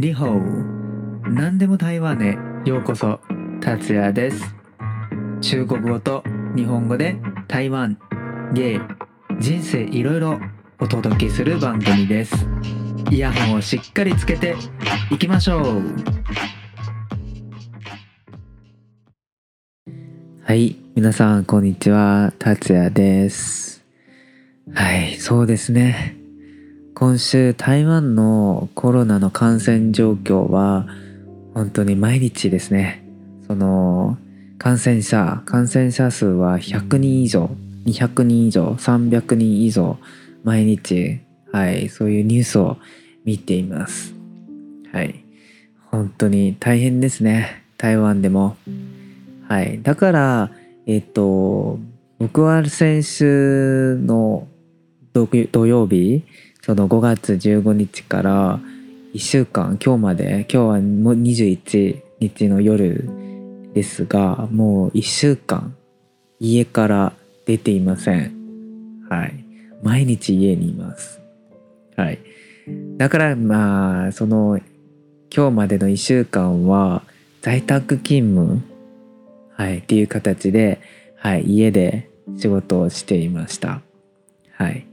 リホー何でも台湾へ。ようこそ達也です。中国語と日本語で台湾芸人生いろいろお届けする番組です。イヤホンをしっかりつけていきましょう。はい皆さんこんにちは。達也です。はいそうですね。今週台湾のコロナの感染状況は本当に毎日ですね。その感染者感染者数は100人以上200人以上300人以上毎日はいそういうニュースを見ています。はい。本当に大変ですね。台湾でも。はい。だからえっと僕は先週の土曜日その5月15日から1週間今日まで今日はもう21日の夜ですがもう1週間家から出ていません。はい。毎日家にいます。はい。だからまあその今日までの1週間は在宅勤務はいっていう形ではい家で仕事をしていました。はい。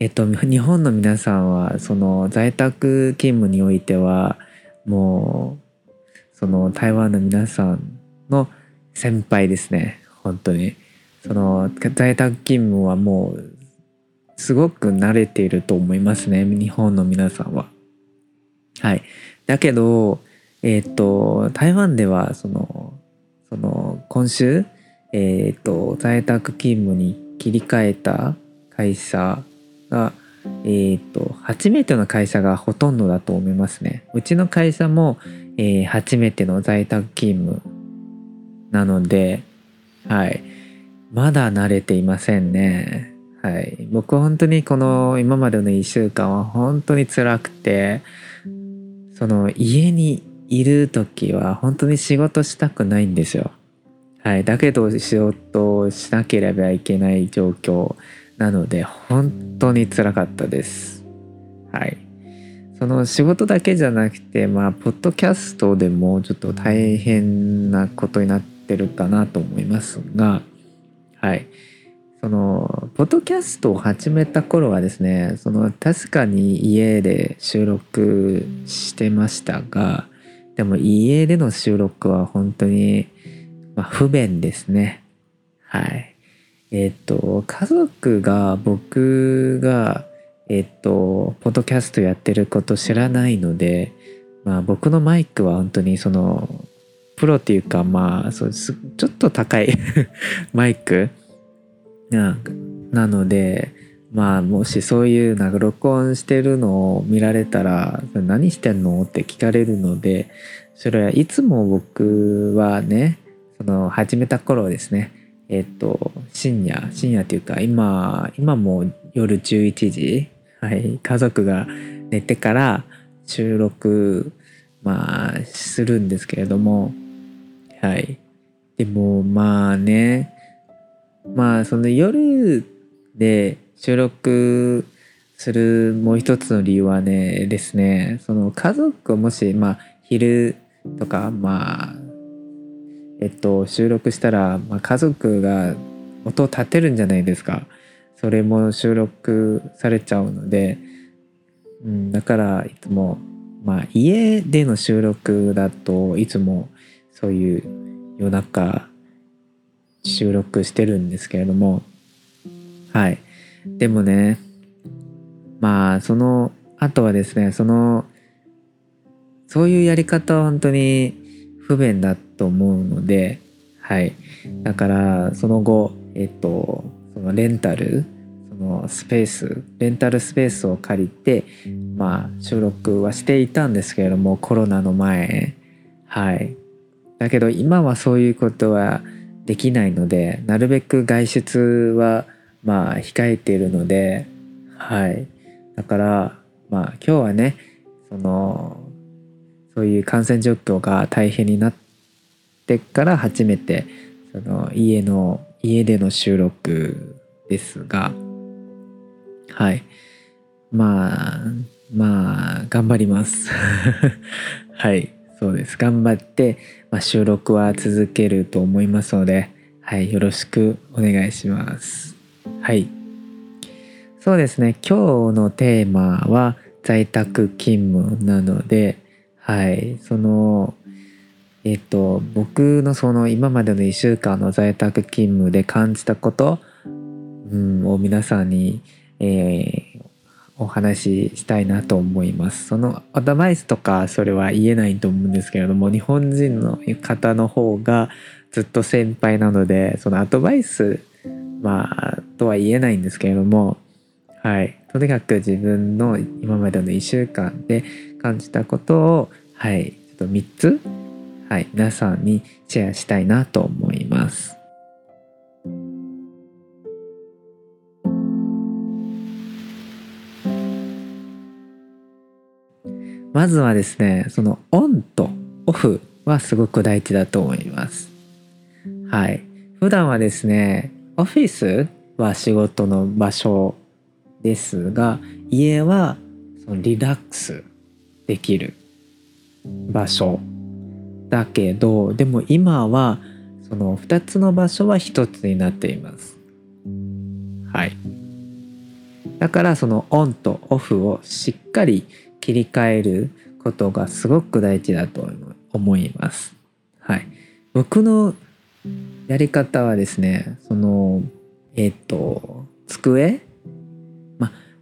えっと、日本の皆さんはその在宅勤務においてはもうその台湾の皆さんの先輩ですね。本当に。その在宅勤務はもうすごく慣れていると思いますね。日本の皆さんは。はい。だけどえっと台湾ではそのその今週えっと在宅勤務に切り替えた会社が、えー、と、初めての会社がほとんどだと思いますね。うちの会社も、えー、初めての在宅勤務なので、はい。まだ慣れていませんね。はい。僕は本当にこの今までの1週間は本当に辛くて、その家にいる時は本当に仕事したくないんですよ。はい。だけど仕事をしなければいけない状況なので本当につらかったです。はい。その仕事だけじゃなくて、まあ、ポッドキャストでもちょっと大変なことになってるかなと思いますが、はい。その、ポッドキャストを始めた頃はですね、その、確かに家で収録してましたが、でも家での収録は本当に、まあ、不便ですね。はい。えっ、と、家族が僕が、えっ、と、ポッドキャストやってること知らないので、まあ僕のマイクは本当にその、プロっていうかまあ、そうちょっと高い マイク。ななので、まあもしそういうなんか録音してるのを見られたら何してんのって聞かれるのでそれはいつも僕はねその始めた頃ですね。えっと、深夜、深夜っていうか、今、今も夜11時、はい、家族が寝てから収録、まあ、するんですけれども、はい。でも、まあね、まあ、その夜で収録するもう一つの理由はね、ですね、その家族をもし、まあ、昼とか、まあ、えっと、収録したら、まあ、家族が音を立てるんじゃないですか。それも収録されちゃうので、うん、だからいつも、まあ、家での収録だといつもそういう夜中収録してるんですけれども、はい。でもね、まあ、その後はですね、その、そういうやり方は本当に不便だと思うので、はい。だから、その後、えっと、そのレンタル、そのスペース、レンタルスペースを借りて、まあ、収録はしていたんですけれども、コロナの前、はい。だけど、今はそういうことはできないので、なるべく外出は、まあ、控えているので、はい。だから、まあ、今日はね、その、そういう感染状況が大変になってから初めてその家の家での収録ですがはい。まあまあ頑張ります。はい。そうです。頑張って、まあ、収録は続けると思いますのではい。よろしくお願いします。はい。そうですね。今日のテーマは在宅勤務なのではいそのえっと僕のその今までの1週間の在宅勤務で感じたこと、うん、を皆さんに、えー、お話ししたいなと思います。そのアドバイスとかそれは言えないと思うんですけれども日本人の方の方がずっと先輩なのでそのアドバイスまあとは言えないんですけれどもはいとにかく自分の今までの1週間で感じたことをはいちょっと3つはい皆さんにシェアしたいなと思います。まずはですねそのオンとオフはすごく大事だと思いますはい普段はですねオフィスは仕事の場所ですが家はそのリラックスできる場所だけどでも今はその2つの場所は1つになっていますはいだからそのオンとオフをしっかり切り替えることがすごく大事だと思います。はい。僕のやり方はですね、その、えっ、ー、と、机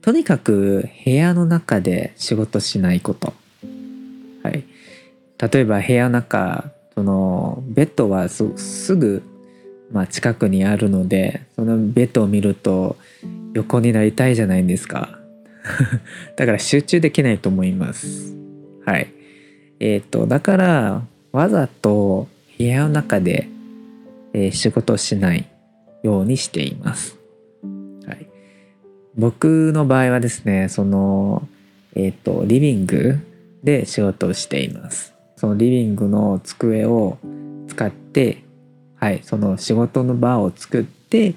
とにかく部屋の中で仕事しないこと。はい。例えば部屋の中、その、ベッドはすぐ、まあ、近くにあるので、そのベッドを見ると横になりたいじゃないですか。だから集中できないと思います。はい。えっ、ー、と、だから、わざと部屋の中で、えー、仕事をしないようにしています。僕の場合はですね、その、えっ、ー、と、リビングで仕事をしています。そのリビングの机を使って、はい、その仕事の場を作って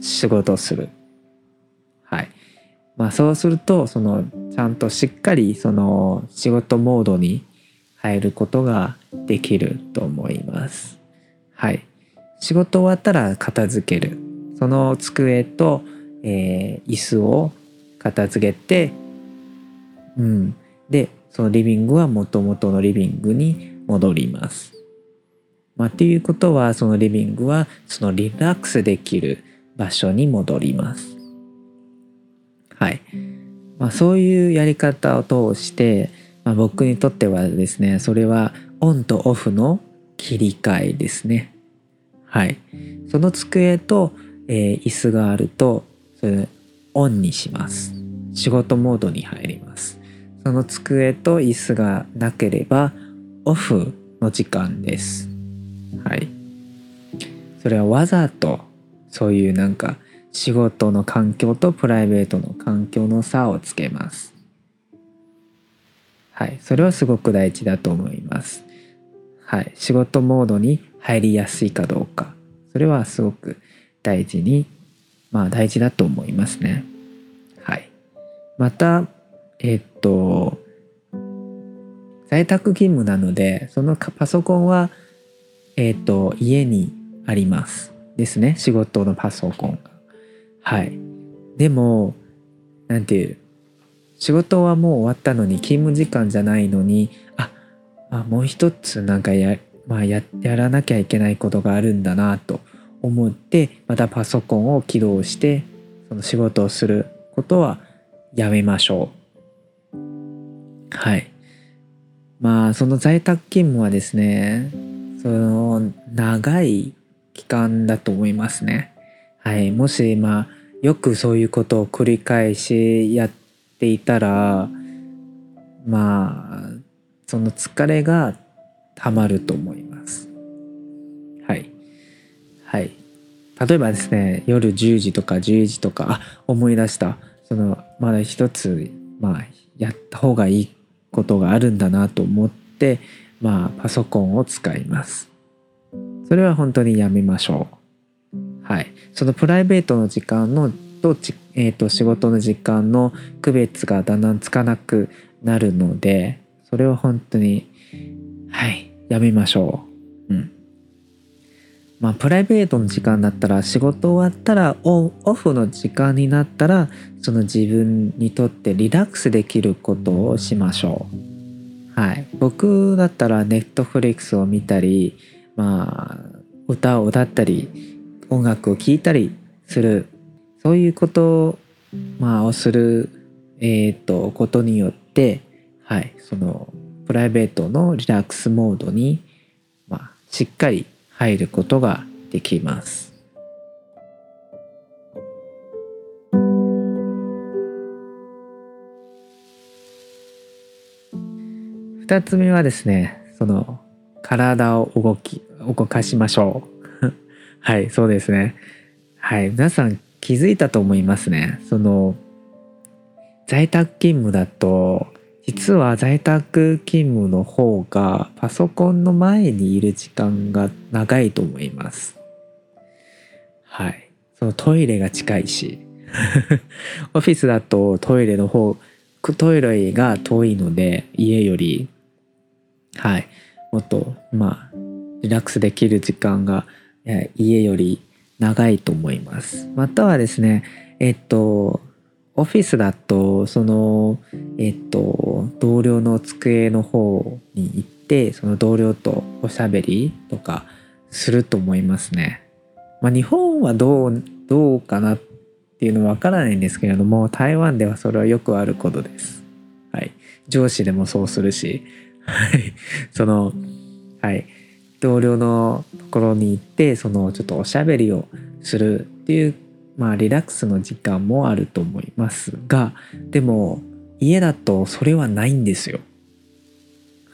仕事をする。はい。まあ、そうするとそのちゃんとしっかりその仕事モードに入ることができると思います。はい。仕事終わったら片付ける。その机と、えー、椅子を片付けて、うん。で、そのリビングは元々のリビングに戻ります。まあ、っていうことは、そのリビングはそのリラックスできる場所に戻ります。はい。まあ、そういうやり方を通して、まあ、僕にとってはですね、それはオンとオフの切り替えですね。はい。その机と、えー、椅子があると、それオンにします。仕事モードに入ります。その机と椅子がなければ、オフの時間です。はい。それはわざと、そういうなんか、仕事の環境とプライベートの環境の差をつけます。はい、それはすごく大事だと思います。はい、仕事モードに入りやすいかどうか、それはすごく大事に、まあ大事だと思いますね。はい。また、えっと、在宅勤務なので、そのパソコンは、えっと、家にあります。ですね。仕事のパソコンが。はい。でも、なんていう、仕事はもう終わったのに、勤務時間じゃないのに、あ、あもう一つなんかや、まあや、やらなきゃいけないことがあるんだなと思って、またパソコンを起動して、その仕事をすることはやめましょう。はい。まあ、その在宅勤務はですね、その長い期間だと思いますね。はい。もし、まあ、よくそういうことを繰り返しやっていたらまあその疲れがたまると思います。はい。例えばですね夜10時とか11時とかあ思い出したそのまだ一つまあやった方がいいことがあるんだなと思ってまあパソコンを使います。それは本当にやめましょう。はい。そのプライベートの時間のと、えー、と仕事の時間の区別がだんだんつかなくなるのでそれは本当にはいやめましょう。うんまあ、プライベートの時間だったら仕事終わったらオンオフの時間になったらその自分にとってリラックスできることをしましょう。はい、僕だったらネットフリックスを見たり、まあ、歌を歌ったり音楽を聴いたりする。そういうことを,、まあ、をする、えーと、ことによって、はい、そのプライベートのリラックスモードに、まあ、しっかり入ることができます。二つ目はですね、その体を動き、動かしましょう。はい、そうですね。はい、皆さん気づいたと思いますね。その在宅勤務だと実は在宅勤務の方がパソコンの前にいる時間が長いと思います。はい。そのトイレが近いし。オフィスだとトイレの方、トイレが遠いので家より、はい。もっと、まあ、リラックスできる時間が家より長いと思います。またはですね、えっと、オフィスだとそのえっと同僚の机の方に行ってその同僚とおしゃべりとかすると思いますね。まあ、日本はどうどうかなっていうのはわからないんですけれども台湾ではそれはよくあることです。はい、上司でもそうするし、はい、そのはい同僚のところに行ってそのちょっとおしゃべりをするっていうまあリラックスの時間もあると思いますがでも家だとそれはないんですよ。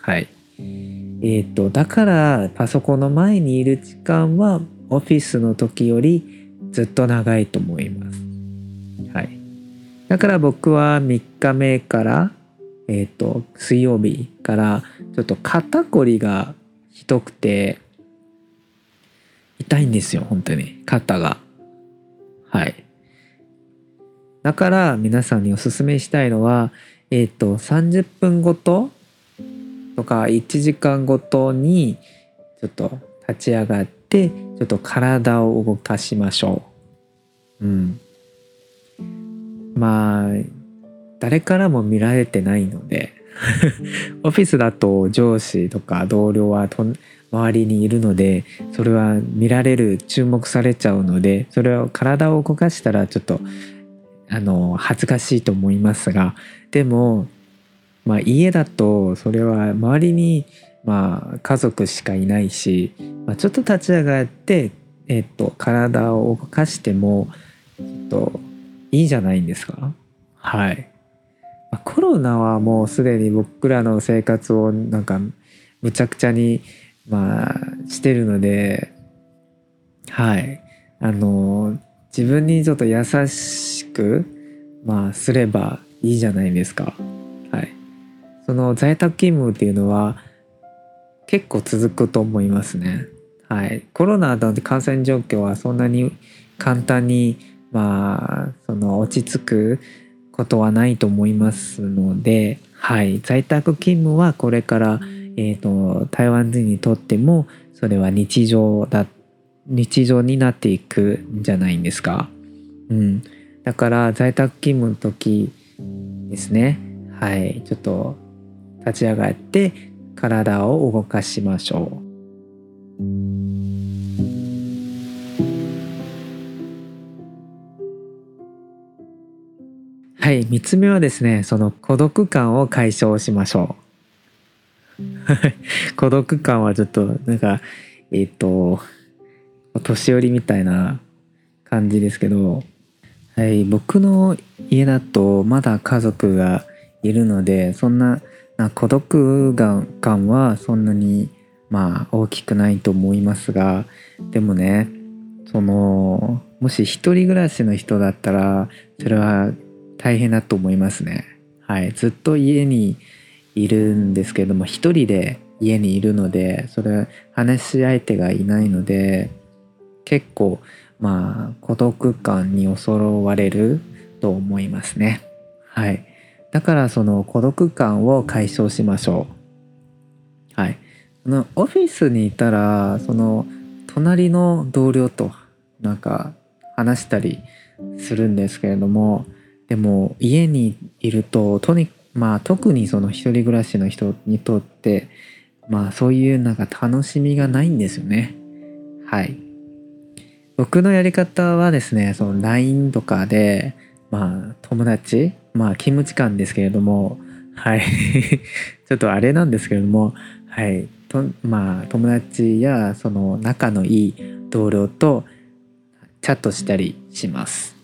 はい。えっ、ー、とだからパソコンの前にいる時間はオフィスの時よりずっと長いと思います。はい。だから僕は3日目からえっ、ー、と水曜日からちょっと肩こりがひどくて痛いんですよ本当に肩が。はい。だから皆さんにおすすめしたいのは、えっ、ー、と、30分ごととか1時間ごとにちょっと立ち上がってちょっと体を動かしましょう。うん。まあ、誰からも見られてないので オフィスだと上司とか同僚はと周りにいるのでそれは見られる注目されちゃうのでそれを体を動かしたらちょっとあの恥ずかしいと思いますがでも、まあ、家だとそれは周りに、まあ、家族しかいないし、まあ、ちょっと立ち上がって、えっと、体を動かしてもちょっといいじゃないんですかはい。コロナはもうすでに僕らの生活をなんかむちゃくちゃにまあしてるのではい。あの自分にちょっと優しくまあすればいいじゃないですか。はい。その在宅勤務っていうのは結構続くと思いますね。はい。コロナの感染状況はそんなに簡単にまあその落ち着くことはないと思いますので、はい、在宅勤務はこれから、えーと、台湾人にとってもそれは日常だ日常になっていくんじゃないんですか？うん、だから在宅勤務の時ですねはいちょっと立ち上がって体を動かしましょう。はい、3つ目はですね、その孤独感を解消しましょう。孤独感はちょっと、なんか、えっ、ー、と、年寄りみたいな感じですけど、はい、僕の家だとまだ家族がいるので、そんなな孤独感はそんなにまあ大きくないと思いますが、でもね、その、もし一人暮らしの人だったら、それは大変だと思いますね。はい、ずっと家にいるんですけども一人で家にいるのでそれ話し相手がいないので結構まあ孤独感に襲われると思いますね。はい。だからその孤独感を解消しましょう。はい。そのオフィスにいたらその隣の同僚となんか話したりするんですけれどもでも家にいるととにまあ特にその一人暮らしの人にとってまあそういうなんか楽しみがないんですよね。はい。僕のやり方はですねその LINE とかでまあ友達まあ勤務時間ですけれどもはい。ちょっとあれなんですけれどもはい。とまあ友達やその仲のいい同僚とチャットしたりします。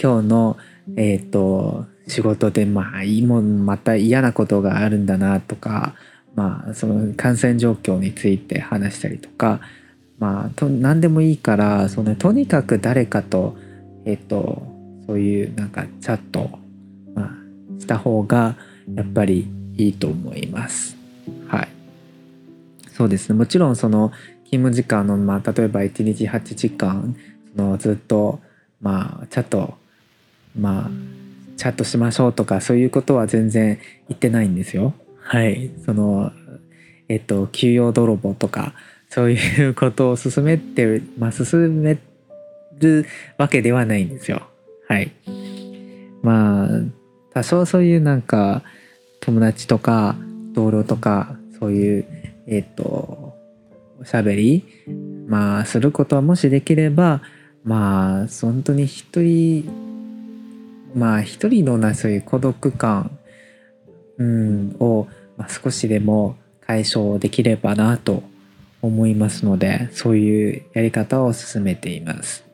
今日のえっ、ー、と仕事でまあもうまた嫌なことがあるんだなとかまあその感染状況について話したりとかまあと何でもいいからそのとにかく誰かとえっ、ー、とそういうなんかチャット、まあ、した方がやっぱりいいと思います。はい。そうですね。もちろんその勤務時間の、まあ、例えば1日8時間そのずっとまあチャットまあチャットしましょうとかそういうことは全然言ってないんですよ。はい。そのえっと給与泥棒とかそういうことを進めてまあ進めるわけではないんですよ。はい。まあ多少そういうなんか友達とか同僚とかそういうえっとおしゃべり、まあ、することはもしできれば、まあ、本当に一人、まあ、一人のな、そういう孤独感、うん、を、まあ、少しでも解消できればなと思いますので、そういうやり方を進めています。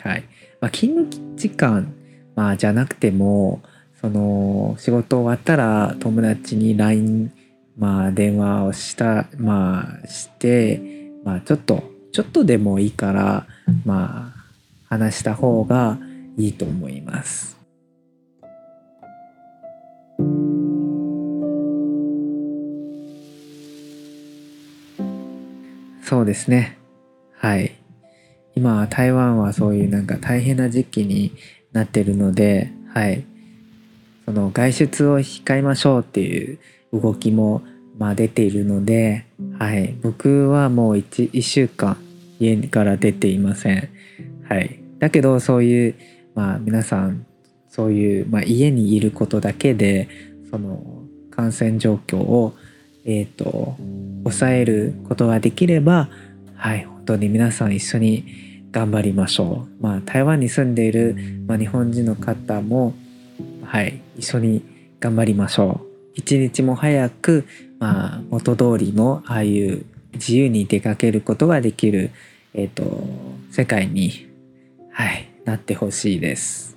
はい。まあ、勤務時間、まあ、じゃなくても、その、仕事終わったら友達に LINE まあ電話をしたまあしてまあちょっとちょっとでもいいからまあ話した方がいいと思います。そうですね。はい。今台湾はそういうなんか大変な時期になってるので、はい。その外出を控えましょうっていう動きも、まあ、出ているので、はい、僕はもう 1, 1週間家から出ていません。はい、だけどそういう、まあ、皆さんそういう、まあ、家にいることだけでその感染状況を、えーと、抑えることができれば、はい、本当に皆さん一緒に頑張りましょう。まあ、台湾に住んでいる、まあ、日本人の方も、はい、一緒に頑張りましょう。一日も早く、まあ、元通りのああいう自由に出かけることができる、えっ、ー、と、世界に、はい、なってほしいです。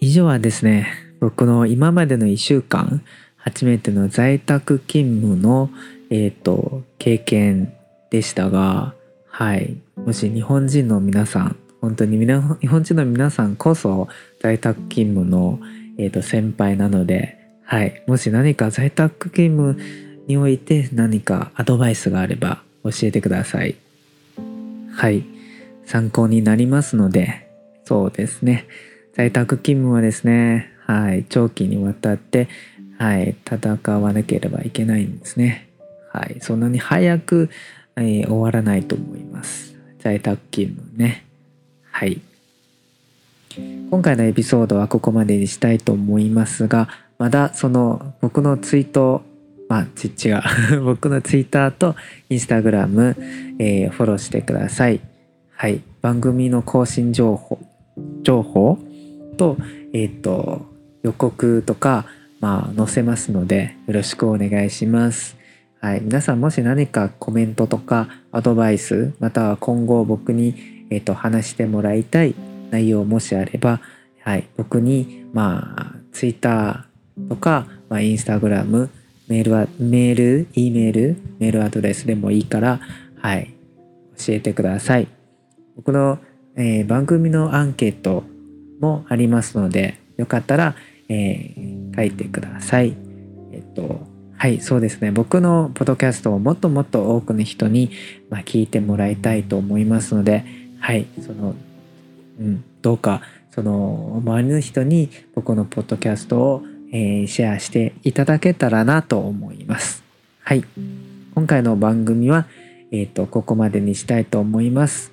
以上はですね、僕の今までの1週間、初めての在宅勤務の、えっ、ー、と、経験でしたが、はい、もし日本人の皆さん、本当に日本人の皆さんこそ在宅勤務の、えーと先輩なので、はい。もし何か在宅勤務において何かアドバイスがあれば教えてください。はい。参考になりますので、そうですね。在宅勤務はですね、はい。長期にわたって、はい。戦わなければいけないんですね。はい。そんなに早く、えー、終わらないと思います。在宅勤務ね。はい。今回のエピソードはここまでにしたいと思いますが、まだその僕のツイートまあ、ち違う。僕のツイッターとインスタグラム、えー、フォローしてください。はい。番組の更新情報、情報と、えっ、ー、と、予告とか、まあ、載せますので、よろしくお願いします。はい。皆さんもし何かコメントとかアドバイス、または今後僕に、えっ、ー、と、話してもらいたい内容もしあれば、はい。僕に、まあ、ツイッター、とか、まあ、インスタグラム、メールは、メール、E メール、メールアドレスでもいいから、はい、教えてください。僕の、えー、番組のアンケートもありますので、よかったら、えー、書いてください。えっと、はい、そうですね。僕のポッドキャストをもっともっと多くの人に、まあ、聞いてもらいたいと思いますので、はいそのうんどうかその周りの人に僕のポッドキャストを、えーシェアしていただけたらなと思います。はい。今回の番組はえっ、とここまでにしたいと思います。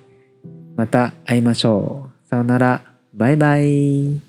また会いましょう。さようなら。バイバイ